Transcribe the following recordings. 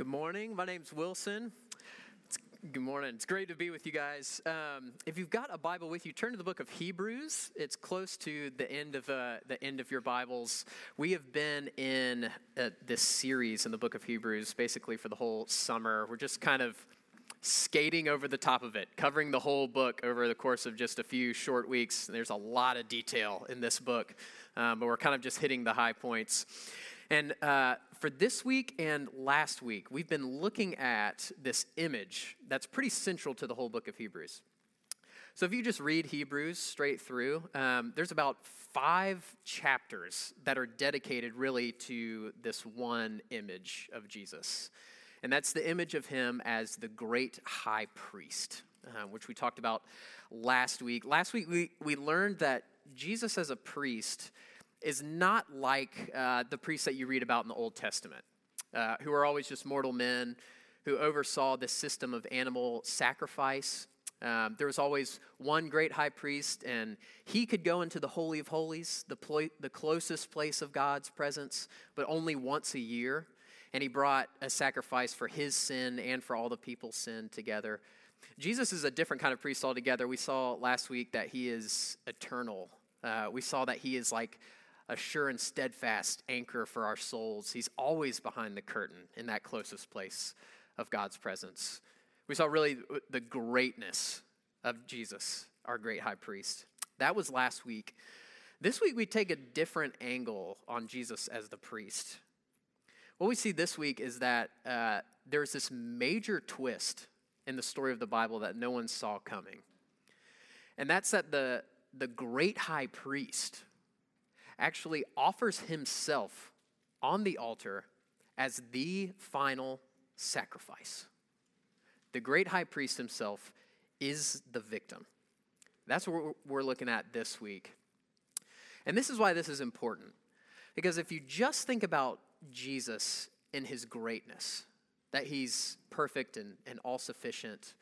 Good morning. My name's Wilson. It's, good morning. It's great to be with you guys. Um, if you've got a Bible with you, turn to the book of Hebrews. It's close to the end of uh, the end of your Bibles. We have been in uh, this series in the book of Hebrews basically for the whole summer. We're just kind of skating over the top of it, covering the whole book over the course of just a few short weeks. There's a lot of detail in this book, um, but we're kind of just hitting the high points. And uh, for this week and last week, we've been looking at this image that's pretty central to the whole book of Hebrews. So if you just read Hebrews straight through, um, there's about five chapters that are dedicated really to this one image of Jesus. And that's the image of him as the great high priest, uh, which we talked about last week. Last week, we, we learned that Jesus as a priest is not like uh, the priests that you read about in the Old Testament, uh, who are always just mortal men who oversaw this system of animal sacrifice. Um, there was always one great high priest, and he could go into the Holy of Holies, the, pl- the closest place of God's presence, but only once a year. And he brought a sacrifice for his sin and for all the people's sin together. Jesus is a different kind of priest altogether. We saw last week that he is eternal. Uh, we saw that he is like a sure and steadfast anchor for our souls. He's always behind the curtain in that closest place of God's presence. We saw really the greatness of Jesus, our great high priest. That was last week. This week, we take a different angle on Jesus as the priest. What we see this week is that uh, there's this major twist in the story of the Bible that no one saw coming. And that's that the, the great high priest, actually offers himself on the altar as the final sacrifice. The great high priest himself is the victim. That's what we're looking at this week. And this is why this is important. Because if you just think about Jesus in his greatness, that he's perfect and, and all sufficient,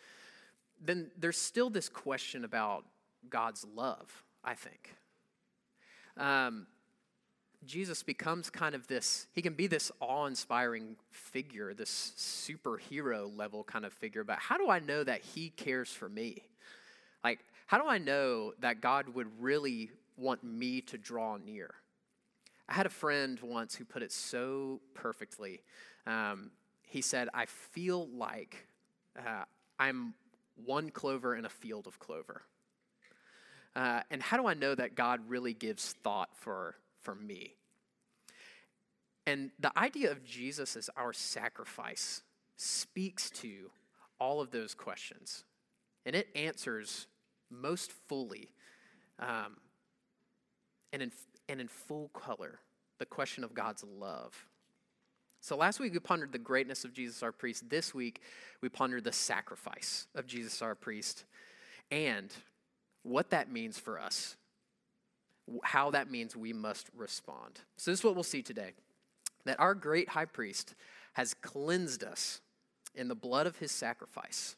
then there's still this question about God's love, I think um, Jesus becomes kind of this, he can be this awe inspiring figure, this superhero level kind of figure. But how do I know that he cares for me? Like, how do I know that God would really want me to draw near? I had a friend once who put it so perfectly. Um, he said, I feel like uh, I'm one clover in a field of clover. Uh, and how do I know that God really gives thought for, for me? And the idea of Jesus as our sacrifice speaks to all of those questions. And it answers most fully um, and, in, and in full color the question of God's love. So last week we pondered the greatness of Jesus our priest. This week we pondered the sacrifice of Jesus our priest. And what that means for us, how that means we must respond. So, this is what we'll see today that our great high priest has cleansed us in the blood of his sacrifice.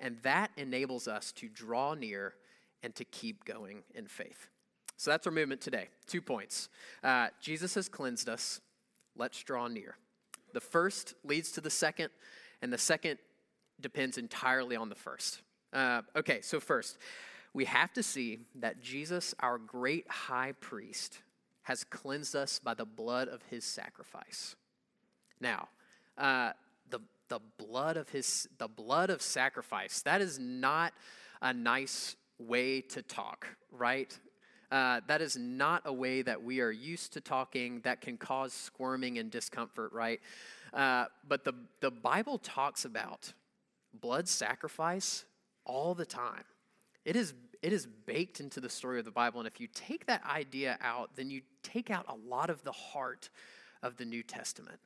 And that enables us to draw near and to keep going in faith. So that's our movement today. Two points. Uh, Jesus has cleansed us. Let's draw near. The first leads to the second, and the second depends entirely on the first. Uh, okay, so first, we have to see that Jesus, our great high priest, has cleansed us by the blood of his sacrifice. Now, uh, the, the blood of his the blood of sacrifice that is not a nice way to talk right uh, that is not a way that we are used to talking that can cause squirming and discomfort right uh, but the, the bible talks about blood sacrifice all the time. It is, it is baked into the story of the Bible. And if you take that idea out, then you take out a lot of the heart of the New Testament.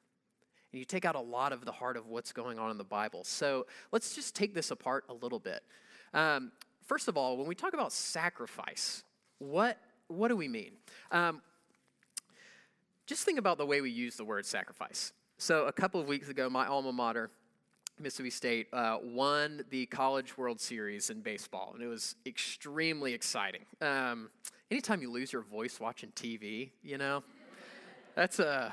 And you take out a lot of the heart of what's going on in the Bible. So let's just take this apart a little bit. Um, first of all, when we talk about sacrifice, what, what do we mean? Um, just think about the way we use the word sacrifice. So, a couple of weeks ago, my alma mater, Mississippi State uh, won the College World Series in baseball, and it was extremely exciting. Um, anytime you lose your voice watching TV, you know, that's a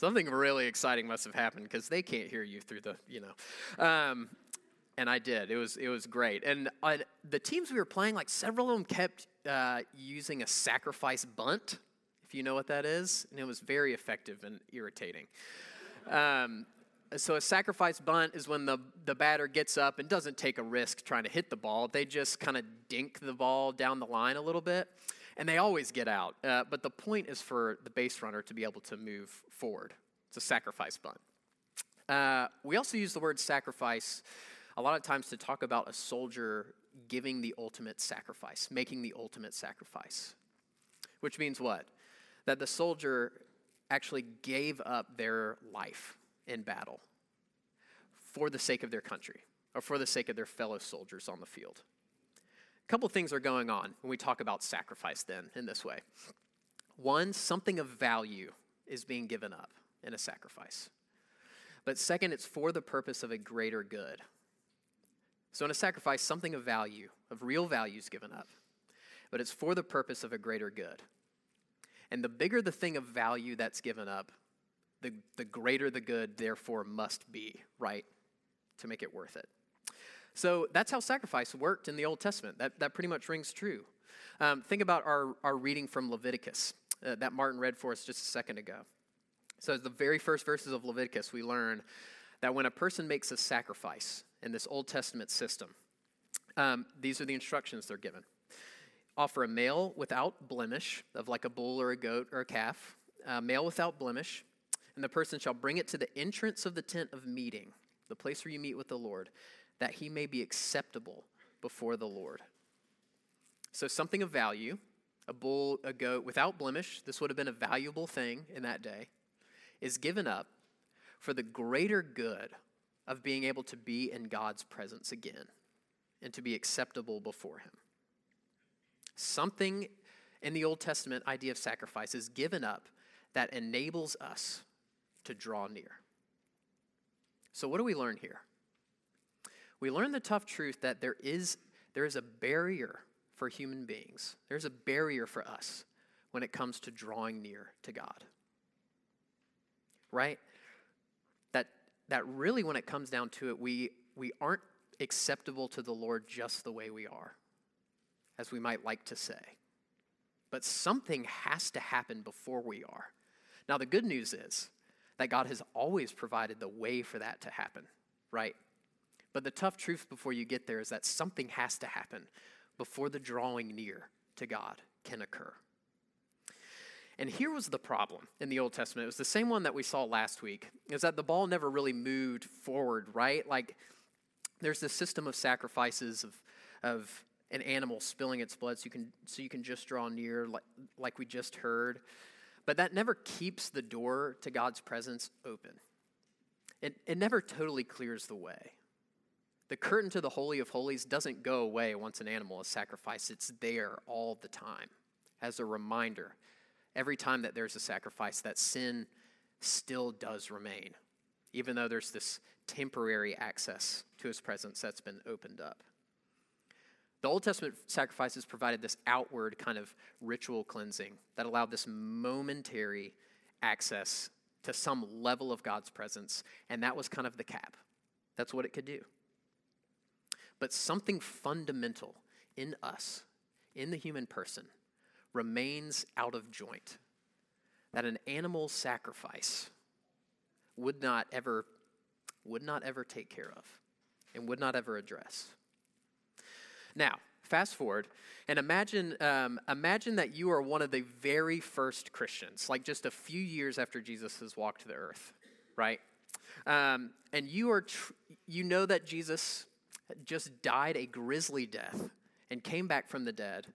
Something really exciting must have happened because they can't hear you through the, you know. Um, and I did. It was it was great. And uh, the teams we were playing, like several of them kept uh, using a sacrifice bunt, if you know what that is, and it was very effective and irritating. Um, so a sacrifice bunt is when the, the batter gets up and doesn't take a risk trying to hit the ball. They just kind of dink the ball down the line a little bit, and they always get out. Uh, but the point is for the base runner to be able to move forward. It's a sacrifice bunt. Uh, we also use the word sacrifice a lot of times to talk about a soldier giving the ultimate sacrifice, making the ultimate sacrifice. Which means what? That the soldier actually gave up their life in battle for the sake of their country or for the sake of their fellow soldiers on the field. A couple things are going on when we talk about sacrifice then in this way. One, something of value is being given up in a sacrifice. But second, it's for the purpose of a greater good. So in a sacrifice, something of value, of real value is given up. But it's for the purpose of a greater good. And the bigger the thing of value that's given up, the, the greater the good, therefore, must be, right? To make it worth it. So that's how sacrifice worked in the Old Testament. That, that pretty much rings true. Um, think about our, our reading from Leviticus uh, that Martin read for us just a second ago. So, the very first verses of Leviticus, we learn that when a person makes a sacrifice in this Old Testament system, um, these are the instructions they're given offer a male without blemish, of like a bull or a goat or a calf, a male without blemish, and the person shall bring it to the entrance of the tent of meeting, the place where you meet with the Lord, that he may be acceptable before the Lord. So, something of value, a bull, a goat without blemish, this would have been a valuable thing in that day, is given up for the greater good of being able to be in God's presence again and to be acceptable before Him. Something in the Old Testament idea of sacrifice is given up that enables us to draw near. So, what do we learn here? We learn the tough truth that there is, there is a barrier for human beings, there's a barrier for us when it comes to drawing near to God. Right? That, that really, when it comes down to it, we, we aren't acceptable to the Lord just the way we are as we might like to say. But something has to happen before we are. Now, the good news is that God has always provided the way for that to happen, right? But the tough truth before you get there is that something has to happen before the drawing near to God can occur. And here was the problem in the Old Testament. It was the same one that we saw last week, is that the ball never really moved forward, right? Like there's this system of sacrifices of, of an animal spilling its blood so you can so you can just draw near like, like we just heard but that never keeps the door to god's presence open. It, it never totally clears the way. The curtain to the holy of holies doesn't go away once an animal is sacrificed. It's there all the time as a reminder. Every time that there's a sacrifice that sin still does remain even though there's this temporary access to his presence that's been opened up the Old Testament sacrifices provided this outward kind of ritual cleansing that allowed this momentary access to some level of God's presence, and that was kind of the cap. That's what it could do. But something fundamental in us, in the human person, remains out of joint. That an animal sacrifice would not ever would not ever take care of and would not ever address. Now, fast forward and imagine, um, imagine that you are one of the very first Christians, like just a few years after Jesus has walked the earth, right? Um, and you are, tr- you know that Jesus just died a grisly death and came back from the dead,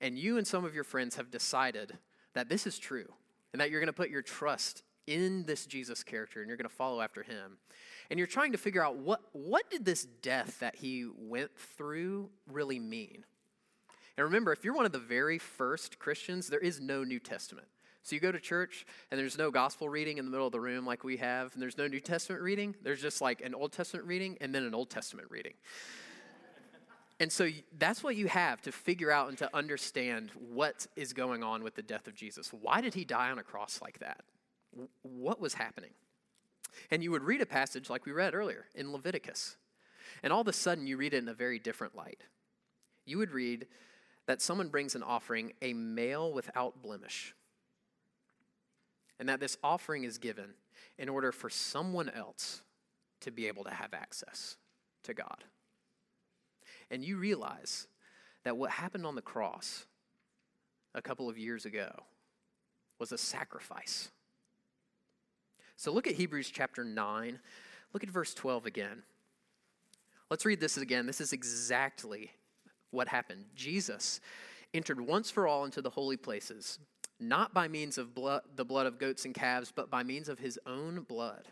and you and some of your friends have decided that this is true and that you're going to put your trust in this Jesus character and you're going to follow after him and you're trying to figure out what, what did this death that he went through really mean? And remember, if you're one of the very first Christians, there is no New Testament. So you go to church and there's no gospel reading in the middle of the room like we have, and there's no New Testament reading. There's just like an Old Testament reading and then an Old Testament reading. and so that's what you have to figure out and to understand what is going on with the death of Jesus. Why did he die on a cross like that? What was happening. And you would read a passage like we read earlier in Leviticus, and all of a sudden you read it in a very different light. You would read that someone brings an offering, a male without blemish, and that this offering is given in order for someone else to be able to have access to God. And you realize that what happened on the cross a couple of years ago was a sacrifice. So look at Hebrews chapter 9. Look at verse 12 again. Let's read this again. This is exactly what happened. Jesus entered once for all into the holy places, not by means of blood, the blood of goats and calves, but by means of his own blood,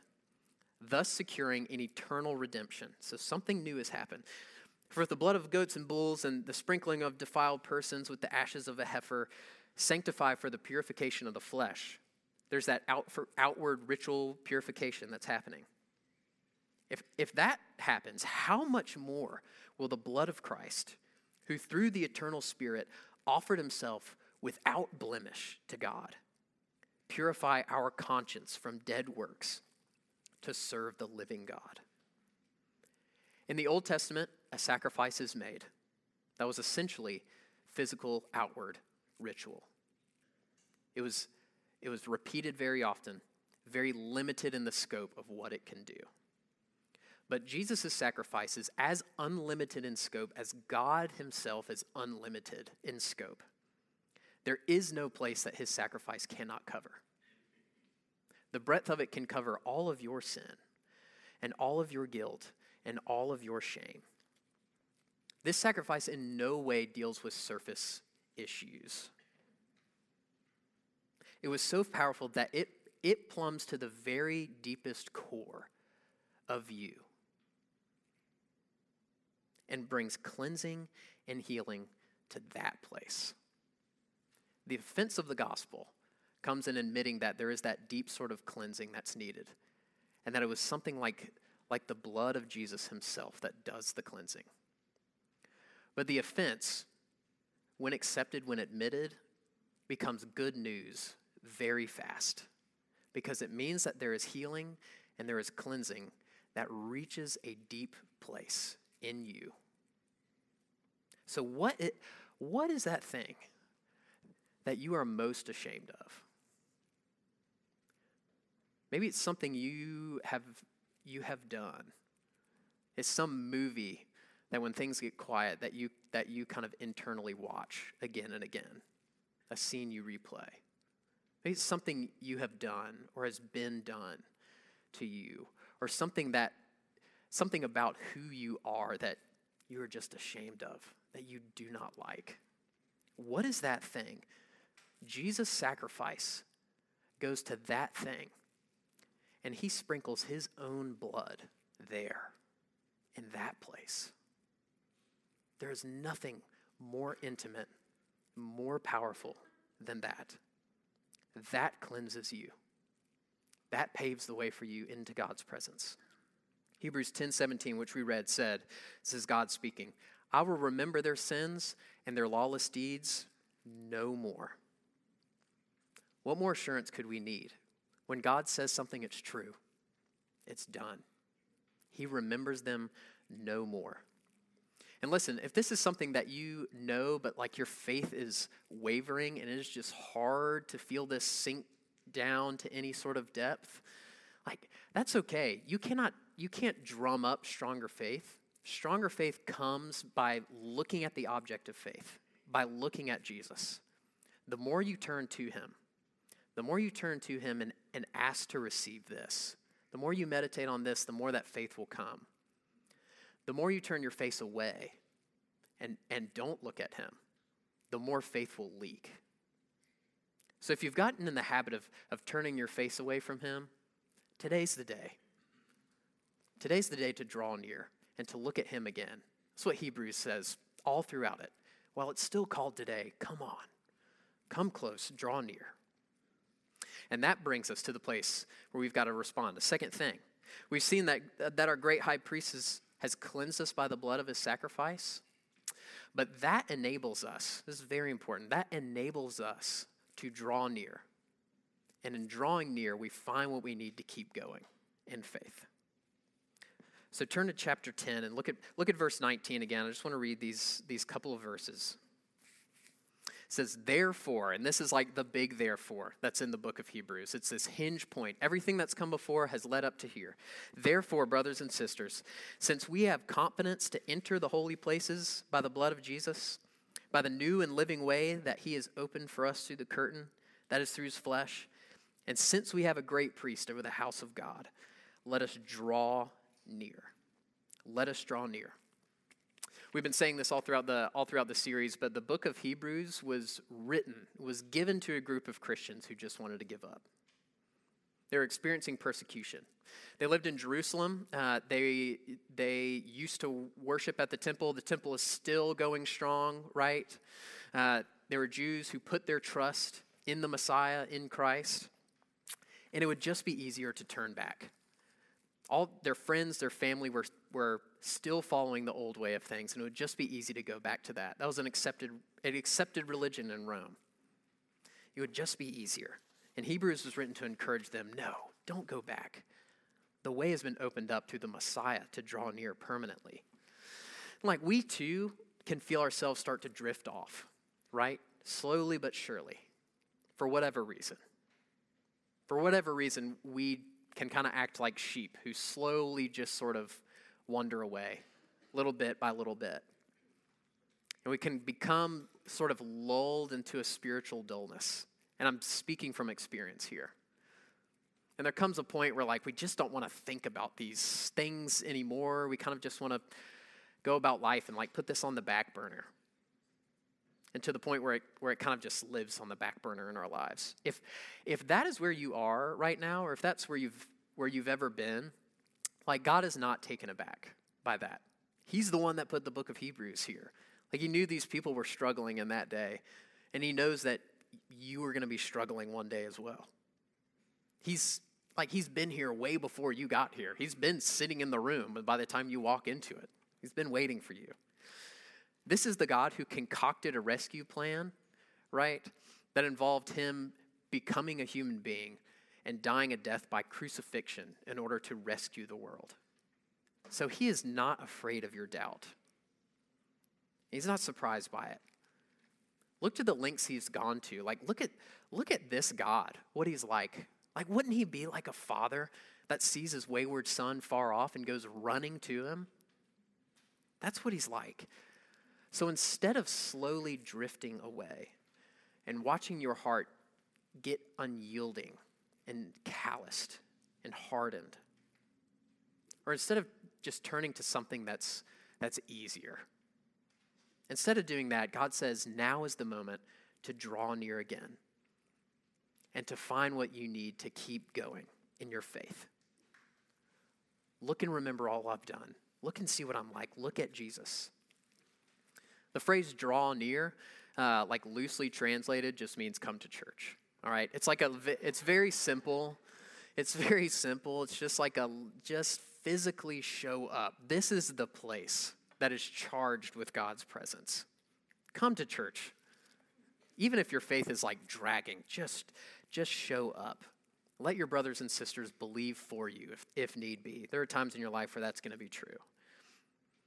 thus securing an eternal redemption. So something new has happened. For if the blood of goats and bulls and the sprinkling of defiled persons with the ashes of a heifer sanctify for the purification of the flesh, there's that out outward ritual purification that's happening. If, if that happens, how much more will the blood of Christ, who through the eternal Spirit offered himself without blemish to God, purify our conscience from dead works to serve the living God? In the Old Testament, a sacrifice is made. That was essentially physical, outward ritual. It was, it was repeated very often, very limited in the scope of what it can do. But Jesus' sacrifice is as unlimited in scope as God himself is unlimited in scope. There is no place that his sacrifice cannot cover. The breadth of it can cover all of your sin and all of your guilt and all of your shame. This sacrifice in no way deals with surface issues. It was so powerful that it, it plumbs to the very deepest core of you and brings cleansing and healing to that place. The offense of the gospel comes in admitting that there is that deep sort of cleansing that's needed, and that it was something like, like the blood of Jesus himself that does the cleansing. But the offense, when accepted, when admitted, becomes good news very fast because it means that there is healing and there is cleansing that reaches a deep place in you. So, what, it, what is that thing that you are most ashamed of? Maybe it's something you have, you have done. It's some movie that when things get quiet that you, that you kind of internally watch again and again, a scene you replay. Maybe it's something you have done or has been done to you, or something that something about who you are that you are just ashamed of, that you do not like. What is that thing? Jesus' sacrifice goes to that thing, and he sprinkles his own blood there, in that place. There is nothing more intimate, more powerful than that. That cleanses you. That paves the way for you into God's presence. Hebrews 10 17, which we read, said, This is God speaking, I will remember their sins and their lawless deeds no more. What more assurance could we need? When God says something, it's true, it's done. He remembers them no more. And listen, if this is something that you know, but like your faith is wavering and it is just hard to feel this sink down to any sort of depth, like that's okay. You cannot you can't drum up stronger faith. Stronger faith comes by looking at the object of faith, by looking at Jesus. The more you turn to him, the more you turn to him and, and ask to receive this, the more you meditate on this, the more that faith will come the more you turn your face away and, and don't look at him, the more faith will leak. So if you've gotten in the habit of, of turning your face away from him, today's the day. Today's the day to draw near and to look at him again. That's what Hebrews says all throughout it. While it's still called today, come on, come close, draw near. And that brings us to the place where we've got to respond. The second thing, we've seen that, that our great high priest is has cleansed us by the blood of his sacrifice. But that enables us, this is very important, that enables us to draw near And in drawing near, we find what we need to keep going in faith. So turn to chapter 10 and look at, look at verse 19 again. I just want to read these, these couple of verses. Says, therefore, and this is like the big therefore that's in the book of Hebrews. It's this hinge point. Everything that's come before has led up to here. Therefore, brothers and sisters, since we have confidence to enter the holy places by the blood of Jesus, by the new and living way that he has opened for us through the curtain, that is through his flesh, and since we have a great priest over the house of God, let us draw near. Let us draw near. We've been saying this all throughout the all throughout the series, but the book of Hebrews was written, was given to a group of Christians who just wanted to give up. They were experiencing persecution. They lived in Jerusalem. Uh, they they used to worship at the temple. The temple is still going strong, right? Uh, there were Jews who put their trust in the Messiah, in Christ, and it would just be easier to turn back all their friends, their family were, were still following the old way of things, and it would just be easy to go back to that. That was an accepted, an accepted religion in Rome. It would just be easier. And Hebrews was written to encourage them no, don't go back. The way has been opened up to the Messiah to draw near permanently. Like we too can feel ourselves start to drift off, right? Slowly but surely, for whatever reason. For whatever reason, we can kind of act like sheep who slowly just sort of wander away, little bit by little bit. And we can become sort of lulled into a spiritual dullness. And I'm speaking from experience here. And there comes a point where, like, we just don't want to think about these things anymore. We kind of just want to go about life and, like, put this on the back burner. And to the point where it, where it kind of just lives on the back burner in our lives. If, if that is where you are right now, or if that's where you've, where you've ever been, like God is not taken aback by that. He's the one that put the book of Hebrews here. Like he knew these people were struggling in that day, and he knows that you are going to be struggling one day as well. He's like he's been here way before you got here. He's been sitting in the room by the time you walk into it. He's been waiting for you. This is the God who concocted a rescue plan, right? That involved him becoming a human being and dying a death by crucifixion in order to rescue the world. So he is not afraid of your doubt. He's not surprised by it. Look to the lengths he's gone to. Like look at look at this God, what he's like. Like wouldn't he be like a father that sees his wayward son far off and goes running to him? That's what he's like. So instead of slowly drifting away and watching your heart get unyielding and calloused and hardened, or instead of just turning to something that's, that's easier, instead of doing that, God says, now is the moment to draw near again and to find what you need to keep going in your faith. Look and remember all I've done. Look and see what I'm like. Look at Jesus. The phrase draw near, uh, like loosely translated, just means come to church. All right? It's like a, it's very simple. It's very simple. It's just like a, just physically show up. This is the place that is charged with God's presence. Come to church. Even if your faith is like dragging, just, just show up. Let your brothers and sisters believe for you if, if need be. There are times in your life where that's going to be true.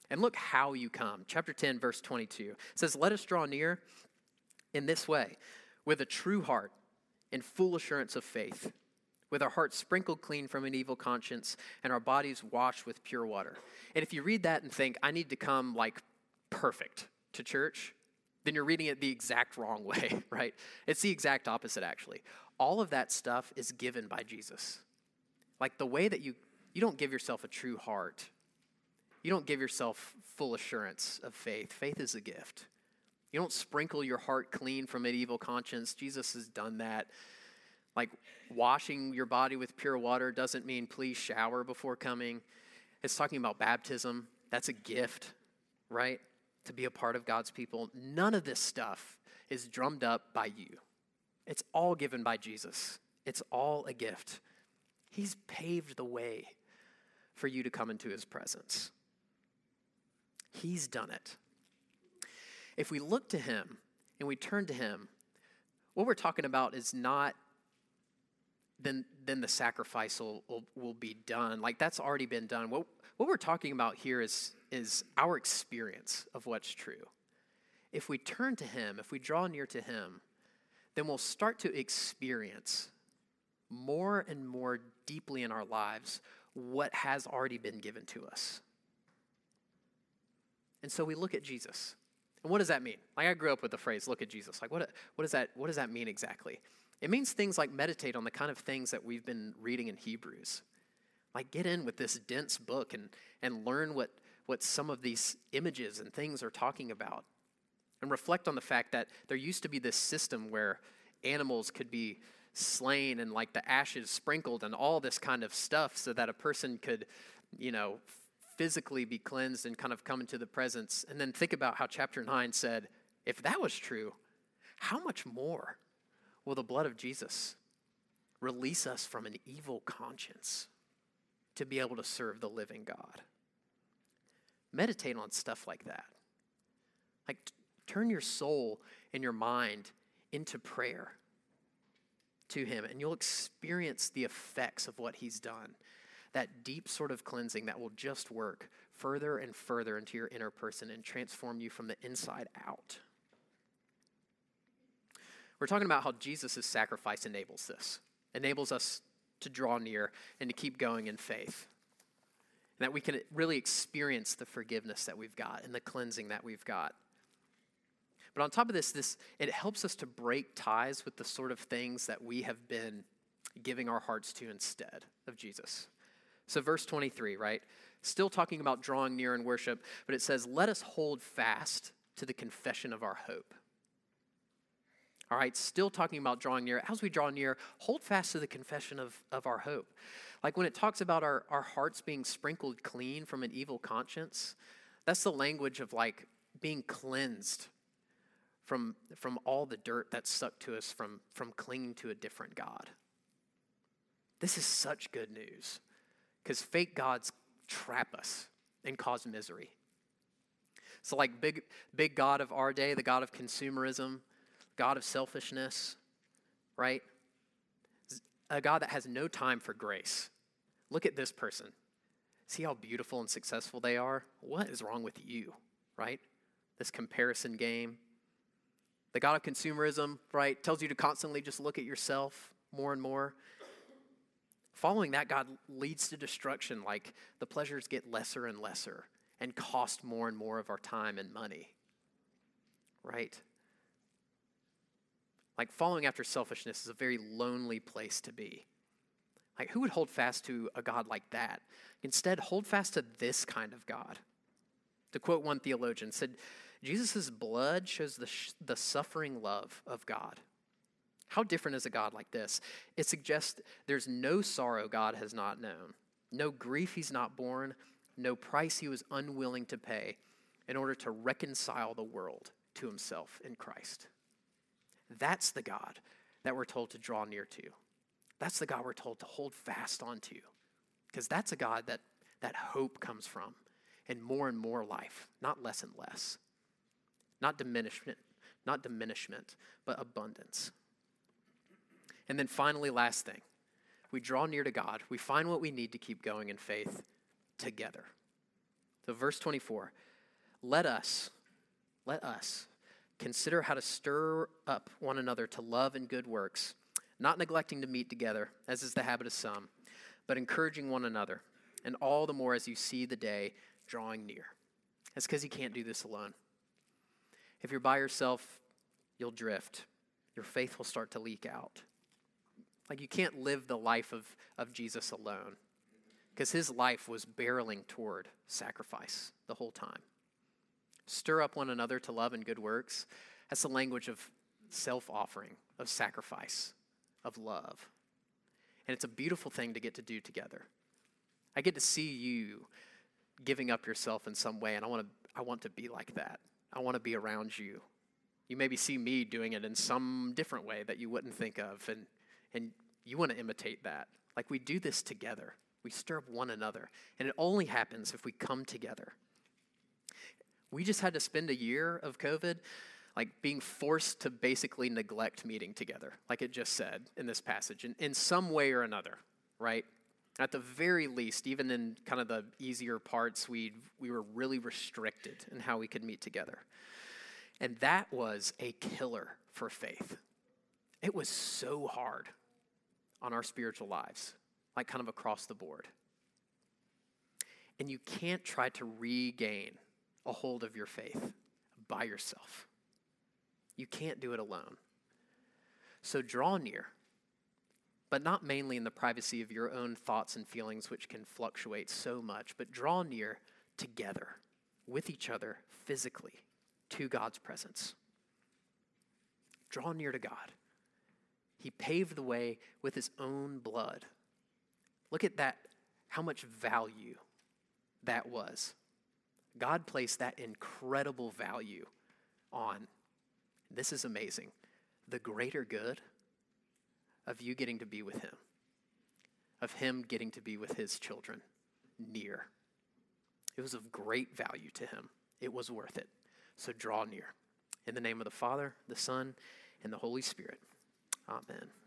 And look how you come. Chapter 10, verse 22 says, Let us draw near in this way, with a true heart and full assurance of faith, with our hearts sprinkled clean from an evil conscience and our bodies washed with pure water. And if you read that and think, I need to come like perfect to church, then you're reading it the exact wrong way, right? It's the exact opposite, actually. All of that stuff is given by Jesus. Like the way that you, you don't give yourself a true heart you don't give yourself full assurance of faith. Faith is a gift. You don't sprinkle your heart clean from evil conscience. Jesus has done that. Like washing your body with pure water doesn't mean please shower before coming. It's talking about baptism. That's a gift, right? To be a part of God's people. None of this stuff is drummed up by you. It's all given by Jesus. It's all a gift. He's paved the way for you to come into his presence. He's done it. If we look to Him and we turn to Him, what we're talking about is not then then the sacrifice will, will, will be done. Like that's already been done. What what we're talking about here is is our experience of what's true. If we turn to him, if we draw near to him, then we'll start to experience more and more deeply in our lives what has already been given to us. And so we look at Jesus. And what does that mean? Like I grew up with the phrase look at Jesus. Like what what does that what does that mean exactly? It means things like meditate on the kind of things that we've been reading in Hebrews. Like get in with this dense book and and learn what what some of these images and things are talking about. And reflect on the fact that there used to be this system where animals could be slain and like the ashes sprinkled and all this kind of stuff so that a person could, you know, physically be cleansed and kind of come into the presence. And then think about how chapter 9 said, if that was true, how much more will the blood of Jesus release us from an evil conscience to be able to serve the living God? Meditate on stuff like that. Like, t- turn your soul and your mind into prayer to Him, and you'll experience the effects of what He's done. That deep sort of cleansing that will just work further and further into your inner person and transform you from the inside out. We're talking about how Jesus' sacrifice enables this, enables us to draw near and to keep going in faith. And that we can really experience the forgiveness that we've got and the cleansing that we've got. But on top of this, this it helps us to break ties with the sort of things that we have been giving our hearts to instead of Jesus. So, verse 23, right? Still talking about drawing near in worship, but it says, Let us hold fast to the confession of our hope. All right, still talking about drawing near. As we draw near, hold fast to the confession of, of our hope. Like when it talks about our, our hearts being sprinkled clean from an evil conscience, that's the language of like being cleansed from, from all the dirt that's stuck to us from, from clinging to a different God. This is such good news because fake gods trap us and cause misery. So, like big, big God of our day, the God of consumerism, God of selfishness, right? A God that has no time for grace. Look at this person. See how beautiful and successful they are? What is wrong with you, right? This comparison game. The God of consumerism, right, tells you to constantly just look at yourself more and more. Following that God leads to destruction, like the pleasures get lesser and lesser and cost more and more of our time and money, right? Like following after selfishness is a very lonely place to be. Like, who would hold fast to a God like that? Instead, hold fast to this kind of God. To quote one theologian, said, Jesus' blood shows the, sh- the suffering love of God. How different is a God like this? It suggests there's no sorrow God has not known, no grief he's not borne, no price he was unwilling to pay in order to reconcile the world to himself in Christ. That's the God that we're told to draw near to. That's the God we're told to hold fast onto. Because that's a God that, that hope comes from and more and more life, not less and less not diminishment, not diminishment, but abundance. And then finally, last thing, we draw near to God. We find what we need to keep going in faith together. So, verse 24 let us, let us consider how to stir up one another to love and good works, not neglecting to meet together, as is the habit of some, but encouraging one another, and all the more as you see the day drawing near. It's because you can't do this alone. If you're by yourself, you'll drift. Your faith will start to leak out. Like you can't live the life of, of Jesus alone because his life was barreling toward sacrifice the whole time. Stir up one another to love and good works. That's the language of self offering, of sacrifice, of love. And it's a beautiful thing to get to do together. I get to see you giving up yourself in some way, and I want to, I want to be like that. I want to be around you. You maybe see me doing it in some different way that you wouldn't think of, and, and you want to imitate that. Like we do this together, we stir up one another, and it only happens if we come together. We just had to spend a year of COVID like being forced to basically neglect meeting together, like it just said in this passage, in, in some way or another, right? At the very least, even in kind of the easier parts, we, we were really restricted in how we could meet together. And that was a killer for faith. It was so hard on our spiritual lives, like kind of across the board. And you can't try to regain a hold of your faith by yourself. You can't do it alone. So draw near, but not mainly in the privacy of your own thoughts and feelings, which can fluctuate so much, but draw near together with each other physically to God's presence. Draw near to God. He paved the way with his own blood. Look at that, how much value that was. God placed that incredible value on. This is amazing. The greater good of you getting to be with Him, of Him getting to be with His children near. It was of great value to Him. It was worth it. So draw near. In the name of the Father, the Son, and the Holy Spirit. Amen.